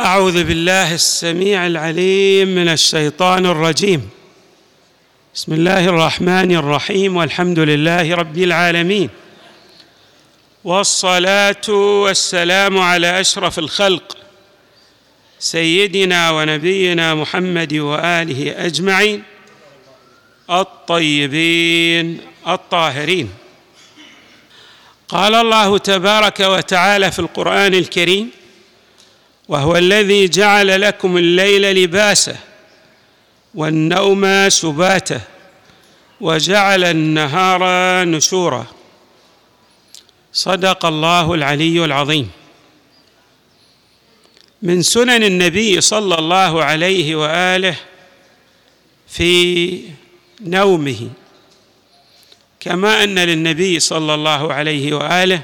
أعوذ بالله السميع العليم من الشيطان الرجيم. بسم الله الرحمن الرحيم والحمد لله رب العالمين. والصلاة والسلام على أشرف الخلق سيدنا ونبينا محمد وآله أجمعين الطيبين الطاهرين. قال الله تبارك وتعالى في القرآن الكريم وهو الذي جعل لكم الليل لباسا والنوم سباتا وجعل النهار نشورا صدق الله العلي العظيم. من سنن النبي صلى الله عليه وآله في نومه كما أن للنبي صلى الله عليه وآله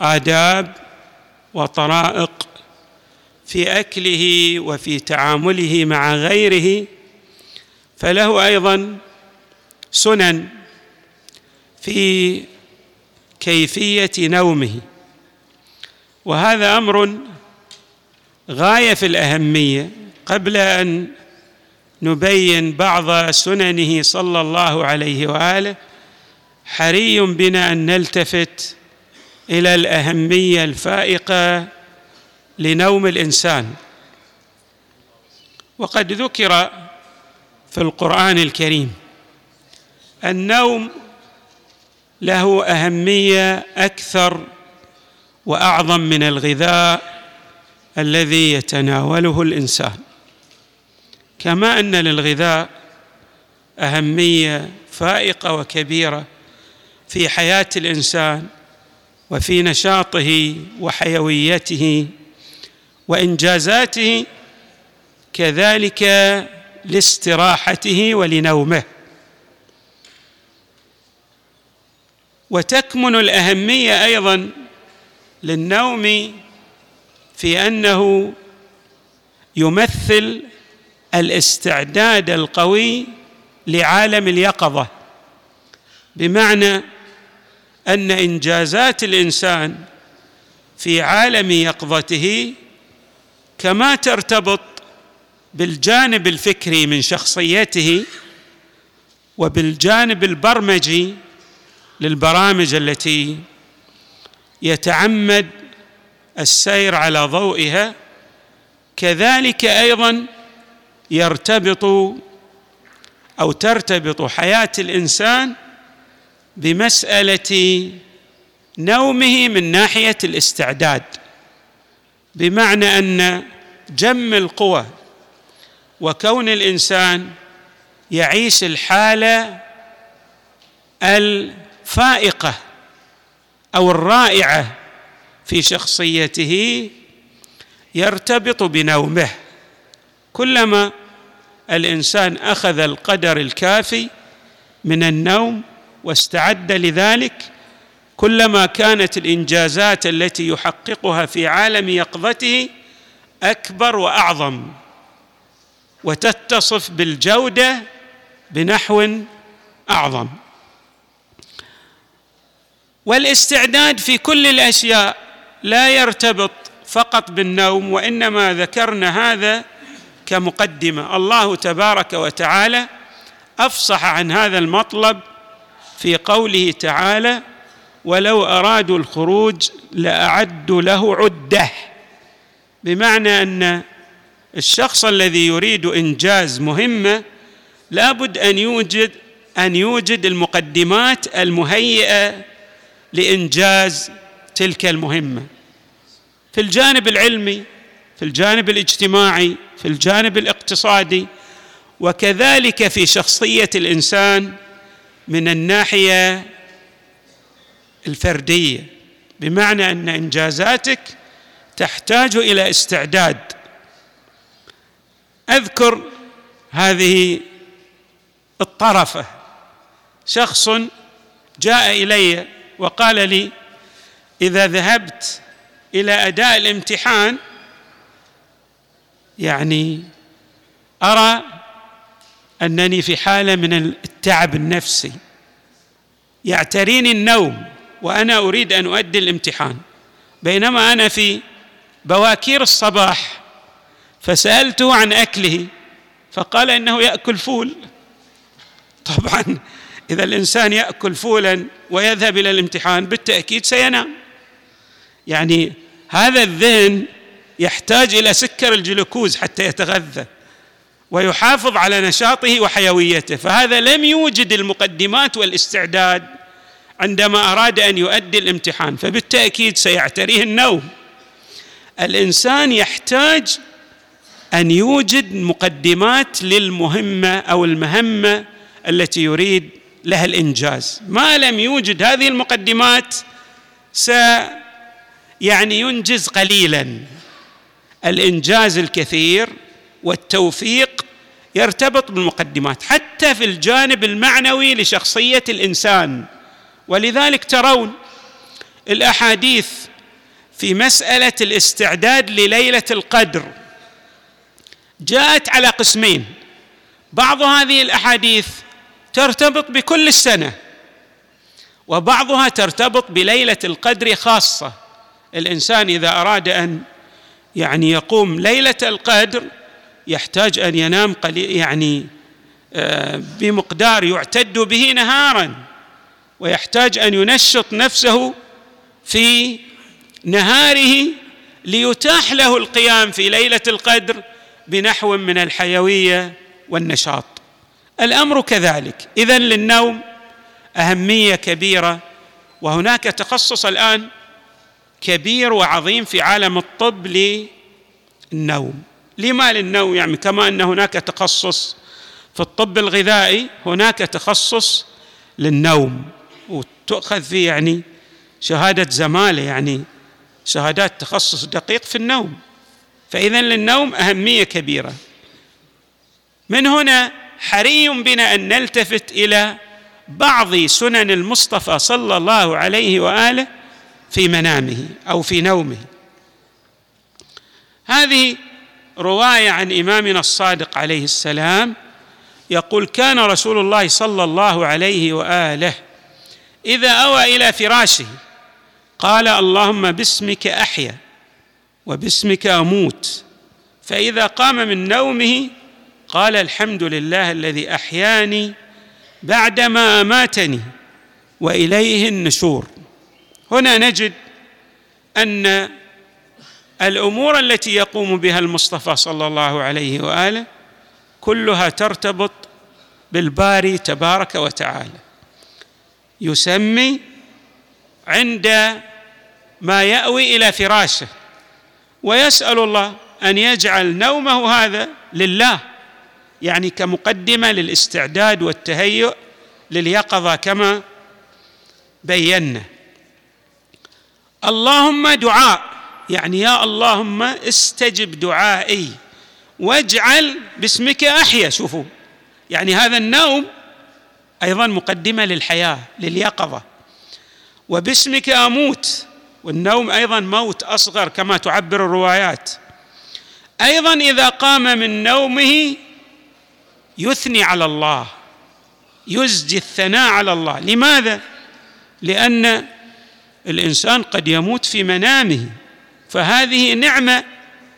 آداب وطرائق في أكله وفي تعامله مع غيره فله أيضا سنن في كيفية نومه. وهذا أمر غاية في الأهمية. قبل أن نبين بعض سننه صلى الله عليه وآله حري بنا أن نلتفت إلى الأهمية الفائقة لنوم الإنسان. وقد ذكر في القرآن الكريم النوم له أهمية أكثر وأعظم من الغذاء الذي يتناوله الإنسان. كما أن للغذاء أهمية فائقة وكبيرة في حياة الإنسان وفي نشاطه وحيويته وإنجازاته كذلك لاستراحته ولنومه. وتكمن الأهمية أيضا للنوم في أنه يمثل الاستعداد القوي لعالم اليقظة بمعنى أن إنجازات الإنسان في عالم يقظته كما ترتبط بالجانب الفكري من شخصيته وبالجانب البرمجي للبرامج التي يتعمد السير على ضوئها كذلك أيضا يرتبط أو ترتبط حياة الإنسان بمسألة نومه من ناحية الاستعداد. بمعنى أن جم القوى وكون الإنسان يعيش الحالة الفائقة أو الرائعة في شخصيته يرتبط بنومه. كلما الإنسان أخذ القدر الكافي من النوم واستعد لذلك كلما كانت الإنجازات التي يحققها في عالم يقظته أكبر وأعظم وتتصف بالجودة بنحو أعظم. والاستعداد في كل الأشياء لا يرتبط فقط بالنوم وإنما ذكرنا هذا كمقدمة. الله تبارك وتعالى أفصح عن هذا المطلب في قوله تعالى ولو أرادوا الخروج لأعدوا له عدة. بمعنى أن الشخص الذي يريد إنجاز مهمة لابد أن يوجد أن يوجد المقدمات المهيئة لإنجاز تلك المهمة. في الجانب العلمي في الجانب الاجتماعي في الجانب الاقتصادي وكذلك في شخصية الإنسان من الناحية الفردية بمعنى أن إنجازاتك تحتاج إلى استعداد. أذكر هذه الطرفة. شخص جاء إلي وقال لي إذا ذهبت إلى أداء الامتحان يعني أرى أنني في حالة من التعب النفسي يعتريني النوم. وأنا أريد أن أؤدي الامتحان. بينما أنا في بواكير الصباح فسألته عن أكله فقال إنه يأكل فول. طبعا إذا الإنسان يأكل فولا ويذهب إلى الامتحان بالتأكيد سينام. يعني هذا الذهن يحتاج إلى سكر الجلوكوز حتى يتغذى ويحافظ على نشاطه وحيويته. فهذا لم يوجد المقدمات والاستعداد عندما أراد أن يؤدي الامتحان فبالتأكيد سيعتريه النوم. الإنسان يحتاج أن يوجد مقدمات للمهمة أو المهمة التي يريد لها الإنجاز. ما لم يوجد هذه المقدمات س يعني ينجز قليلا. الإنجاز الكثير والتوفيق يرتبط بالمقدمات حتى في الجانب المعنوي لشخصية الإنسان. ولذلك ترون الأحاديث في مسألة الاستعداد لليلة القدر جاءت على قسمين. بعض هذه الأحاديث ترتبط بكل السنة وبعضها ترتبط بليلة القدر خاصة. الإنسان إذا أراد أن يعني يقوم ليلة القدر يحتاج أن ينام قليل يعني آه، بمقدار يعتد به نهارا. ويحتاج أن ينشط نفسه في نهاره ليتاح له القيام في ليلة القدر بنحو من الحيوية والنشاط. الأمر كذلك. اذا للنوم أهمية كبيرة وهناك تخصص الآن كبير وعظيم في عالم الطب للنوم. لما للنوم؟ يعني كما أن هناك تخصص في الطب الغذائي هناك تخصص للنوم. وتؤخذ فيه يعني شهادة زمالة يعني شهادات تخصص دقيق في النوم. فاذا للنوم أهمية كبيرة. من هنا حري بنا أن نلتفت إلى بعض سنن المصطفى صلى الله عليه وآله في منامه أو في نومه. هذه رواية عن إمامنا الصادق عليه السلام يقول كان رسول الله صلى الله عليه وآله إذا أوى إلى فراشه قال اللهم باسمك أحيا وباسمك أموت. فإذا قام من نومه قال الحمد لله الذي أحياني بعدما اماتني وإليه النشور. هنا نجد أن الأمور التي يقوم بها المصطفى صلى الله عليه وآله كلها ترتبط بالباري تبارك وتعالى. يسمي عند ما يأوي إلى فراشه. ويسأل الله أن يجعل نومه هذا لله يعني كمقدمة للاستعداد والتهيؤ لليقظة كما بينا. اللهم دعاء يعني يا اللهم استجب دعائي واجعل باسمك أحيا. شوفوا يعني هذا النوم أيضا مقدمة للحياة لليقظة. وباسمك أموت والنوم أيضا موت أصغر كما تعبر الروايات. أيضا إذا قام من نومه يثني على الله يزجي الثناء على الله. لماذا؟ لأن الإنسان قد يموت في منامه. فهذه نعمة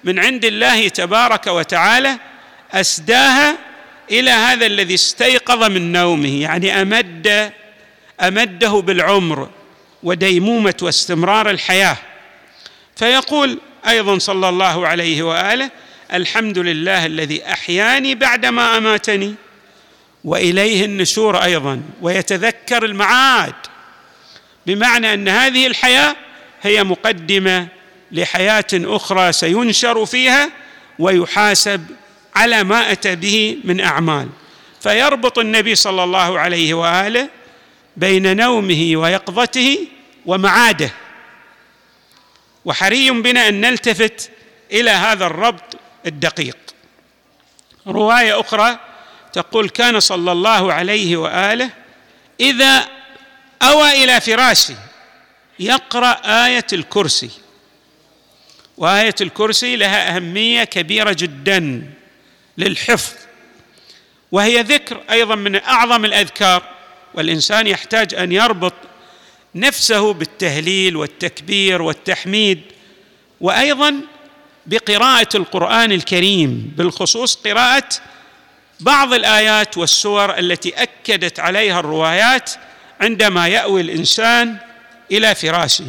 من عند الله تبارك وتعالى أسداها إلى هذا الذي استيقظ من نومه يعني أمد أمده بالعمر وديمومة واستمرار الحياة. فيقول أيضا صلى الله عليه وآله الحمد لله الذي أحياني بعدما أماتني وإليه النشور أيضا ويتذكر المعاد. بمعنى أن هذه الحياة هي مقدمة لحياة أخرى سينشر فيها ويحاسب على ما أتى به من أعمال. فيربط النبي صلى الله عليه وآله بين نومه ويقظته ومعاده. وحري بنا أن نلتفت إلى هذا الربط الدقيق. رواية أخرى تقول كان صلى الله عليه وآله إذا أوى إلى فراشه يقرأ آية الكرسي. وآية الكرسي لها أهمية كبيرة جدا. للحفظ. وهي ذكر أيضا من أعظم الأذكار والإنسان يحتاج أن يربط نفسه بالتهليل والتكبير والتحميد وأيضا بقراءة القرآن الكريم بالخصوص قراءة بعض الآيات والسور التي أكدت عليها الروايات عندما يأوي الإنسان إلى فراشه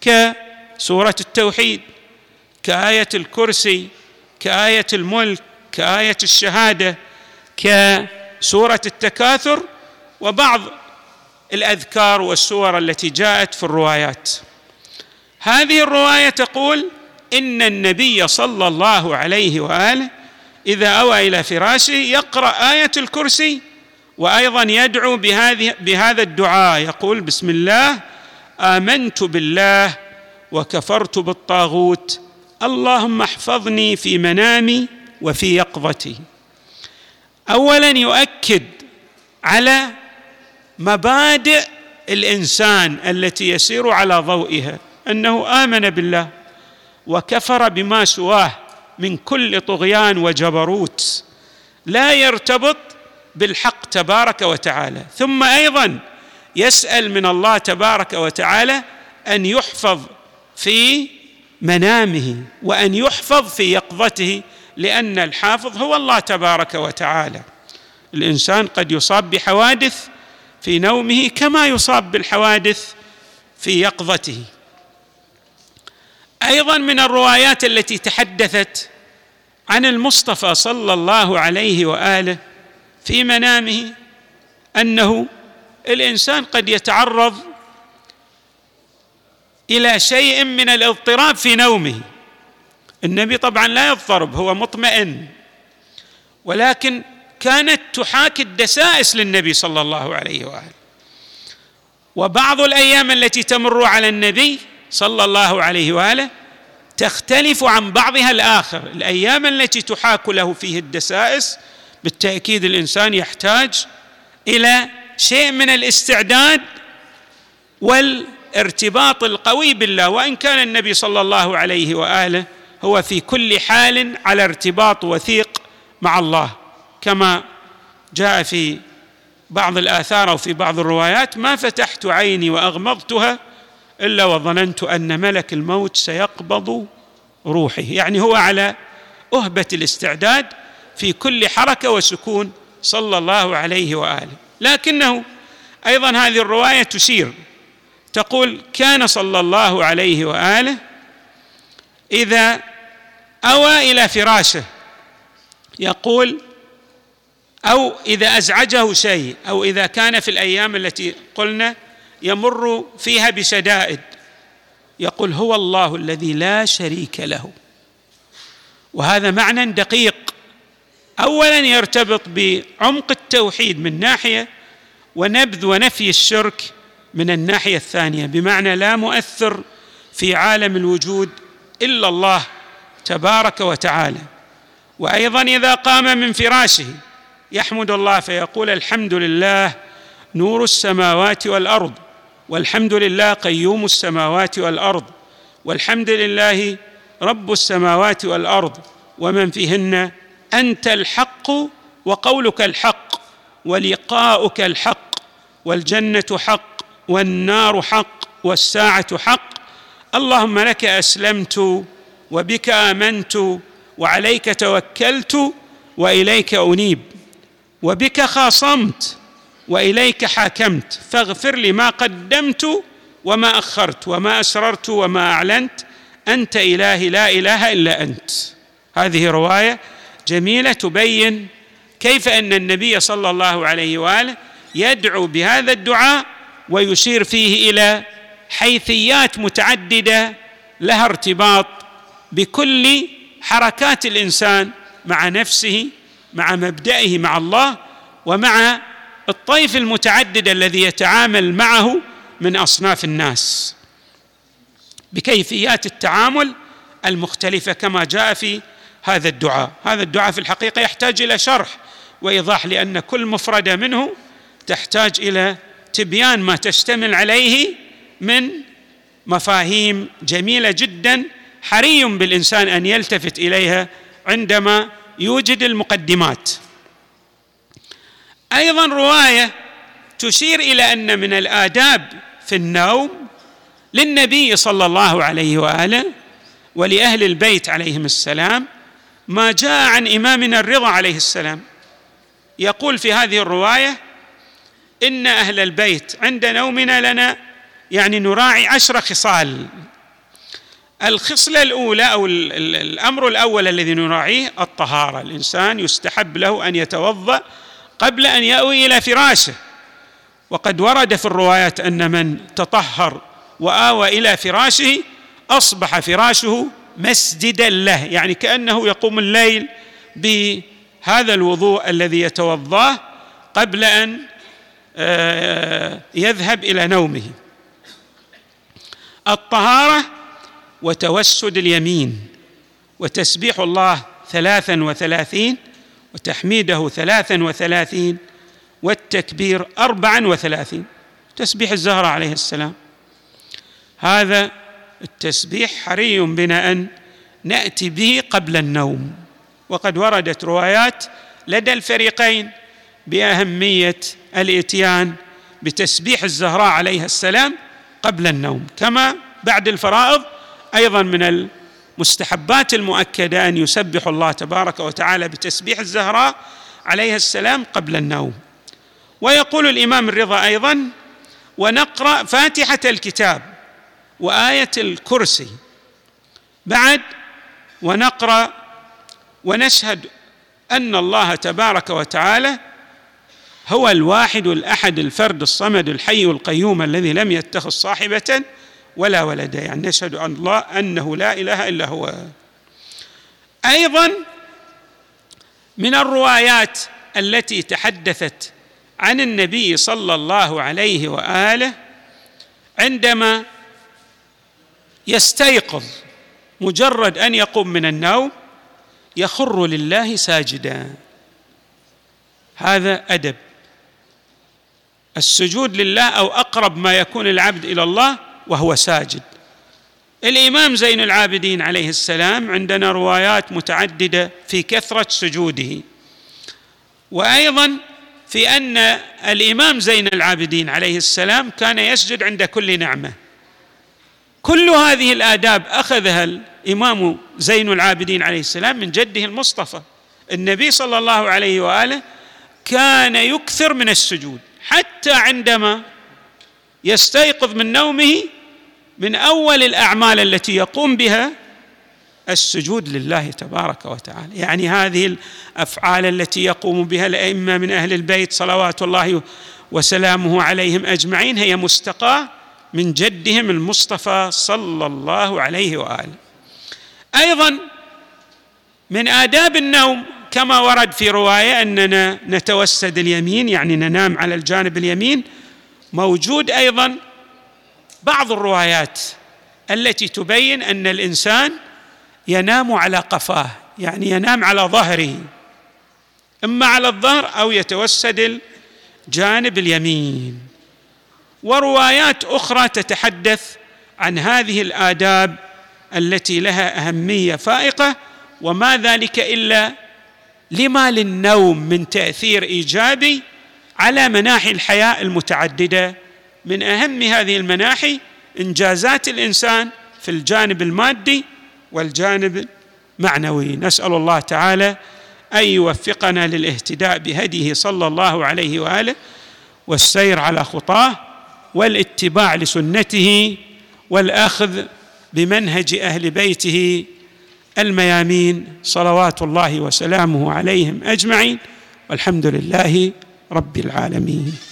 كسورة التوحيد كآية الكرسي كآية الملك كآية الشهادة كسورة التكاثر وبعض الأذكار والسور التي جاءت في الروايات. هذه الرواية تقول إن النبي صلى الله عليه وآله إذا أوى إلى فراشه يقرأ آية الكرسي وأيضا يدعو بهذه بهذا الدعاء. يقول بسم الله آمنت بالله وكفرت بالطاغوت اللهم احفظني في منامي وفي يقظتي. اولا يؤكد على مبادئ الإنسان التي يسير على ضوئها أنه آمن بالله وكفر بما سواه من كل طغيان وجبروت لا يرتبط بالحق تبارك وتعالى. ثم أيضا يسأل من الله تبارك وتعالى أن يحفظ في منامه وأن يحفظ في يقظته لأن الحافظ هو الله تبارك وتعالى. الإنسان قد يصاب بحوادث في نومه كما يصاب بالحوادث في يقظته. أيضا من الروايات التي تحدثت عن المصطفى صلى الله عليه وآله في منامه أنه الإنسان قد يتعرض إلى شيء من الاضطراب في نومه. النبي طبعا لا يضطرب هو مطمئن. ولكن كانت تحاكي الدسائس للنبي صلى الله عليه وآله. وبعض الأيام التي تمر على النبي صلى الله عليه وآله تختلف عن بعضها الآخر. الأيام التي تحاك له فيه الدسائس بالتأكيد الإنسان يحتاج إلى شيء من الاستعداد والارتباط القوي بالله. وإن كان النبي صلى الله عليه وآله هو في كل حال على ارتباط وثيق مع الله. كما جاء في بعض الآثار أو في بعض الروايات ما فتحت عيني وأغمضتها إلا وظننت أن ملك الموت سيقبض روحه يعني هو على أهبة الاستعداد في كل حركة وسكون صلى الله عليه وآله. لكنه أيضا هذه الرواية تشير تقول كان صلى الله عليه وآله إذا اوى إلى فراشه. يقول أو إذا أزعجه شيء أو إذا كان في الأيام التي قلنا يمر فيها بشدائد يقول هو الله الذي لا شريك له. وهذا معنى دقيق. اولا يرتبط بعمق التوحيد من ناحية ونبذ ونفي الشرك من الناحية الثانية بمعنى لا مؤثر في عالم الوجود إلا الله. تبارك وتعالى. وأيضا إذا قام من فراشه يحمد الله فيقول الحمد لله نور السماوات والأرض والحمد لله قيوم السماوات والأرض والحمد لله رب السماوات والأرض ومن فيهن أنت الحق وقولك الحق ولقاؤك الحق والجنة حق والنار حق والساعة حق. اللهم لك أسلمت وبك آمنت وعليك توكلت وإليك أنيب. وبك خاصمت وإليك حاكمت. فاغفر لي ما قدمت وما أخرت وما أسررت وما أعلنت. أنت إلهي لا إله إلا أنت. هذه رواية جميلة تبين كيف أن النبي صلى الله عليه وآله يدعو بهذا الدعاء ويشير فيه إلى حيثيات متعددة لها ارتباط بكل حركات الإنسان مع نفسه مع مبدئه مع الله ومع الطيف المتعدد الذي يتعامل معه من أصناف الناس. بكيفيات التعامل المختلفة كما جاء في هذا الدعاء. هذا الدعاء في الحقيقة يحتاج إلى شرح وإيضاح لأن كل مفرده منه تحتاج إلى تبيان ما تشتمل عليه من مفاهيم جميلة جدا حري بالإنسان أن يلتفت إليها عندما يوجد المقدمات. أيضا رواية تشير إلى أن من الآداب في النوم للنبي صلى الله عليه وآله ولأهل البيت عليهم السلام ما جاء عن إمامنا الرضا عليه السلام. يقول في هذه الرواية إن أهل البيت عند نومنا لنا يعني نراعي عشر خصال. الخصلة الأولى أو الأمر الأول الذي نراعيه الطهارة. الإنسان يستحب له أن يتوضأ قبل أن يأوي إلى فراشه. وقد ورد في الروايات أن من تطهر وآوى إلى فراشه أصبح فراشه مسجدا له يعني كأنه يقوم الليل بهذا الوضوء الذي يتوضاه قبل أن آه، يذهب إلى نومه. الطهارة وتوسد اليمين وتسبيح الله ثلاثا وثلاثين وتحميده ثلاثا وثلاثين والتكبير أربعا وثلاثين. تسبيح الزهرة عليه السلام. هذا التسبيح حري بنا أن نأتي به قبل النوم. وقد وردت روايات لدى الفريقين بأهمية الإتيان بتسبيح الزهراء عليها السلام قبل النوم كما بعد الفرائض أيضا من المستحبات المؤكدة أن يسبح الله تبارك وتعالى بتسبيح الزهراء عليها السلام قبل النوم. ويقول الإمام الرضا أيضا ونقرأ فاتحة الكتاب وآية الكرسي. بعد ونقرأ ونشهد أن الله تبارك وتعالى هو الواحد الأحد الفرد الصمد الحي القيوم الذي لم يتخذ صاحبة ولا ولدا يعني نشهد أن الله أنه لا إله إلا هو. أيضا من الروايات التي تحدثت عن النبي صلى الله عليه وآله عندما يستيقظ مجرد أن يقوم من النوم يخر لله ساجدا. هذا أدب. السجود لله أو أقرب ما يكون العبد إلى الله وهو ساجد. الإمام زين العابدين عليه السلام عندنا روايات متعددة في كثرة سجوده. وأيضا في أن الإمام زين العابدين عليه السلام كان يسجد عند كل نعمة. كل هذه الآداب أخذها الإمام زين العابدين عليه السلام من جده المصطفى. النبي صلى الله عليه وآله كان يكثر من السجود حتى عندما يستيقظ من نومه من أول الأعمال التي يقوم بها السجود لله تبارك وتعالى. يعني هذه الأفعال التي يقوم بها الأئمة من أهل البيت صلوات الله وسلامه عليهم أجمعين هي مستقاة من جدهم المصطفى صلى الله عليه وآله. أيضا من آداب النوم كما ورد في رواية أننا نتوسد اليمين يعني ننام على الجانب اليمين موجود أيضا بعض الروايات التي تبين أن الإنسان ينام على قفاه يعني ينام على ظهره إما على الظهر أو يتوسد الجانب اليمين. وروايات أخرى تتحدث عن هذه الآداب التي لها أهمية فائقة وما ذلك إلا لما للنوم من تأثير إيجابي على مناحي الحياة المتعددة. من أهم هذه المناحي إنجازات الإنسان في الجانب المادي والجانب المعنوي. نسأل الله تعالى أن يوفقنا للاهتداء بهديه صلى الله عليه وآله والسير على خطاه والاتباع لسنته والأخذ بمنهج أهل بيته الميامين صلوات الله وسلامه عليهم أجمعين. والحمد لله رب العالمين.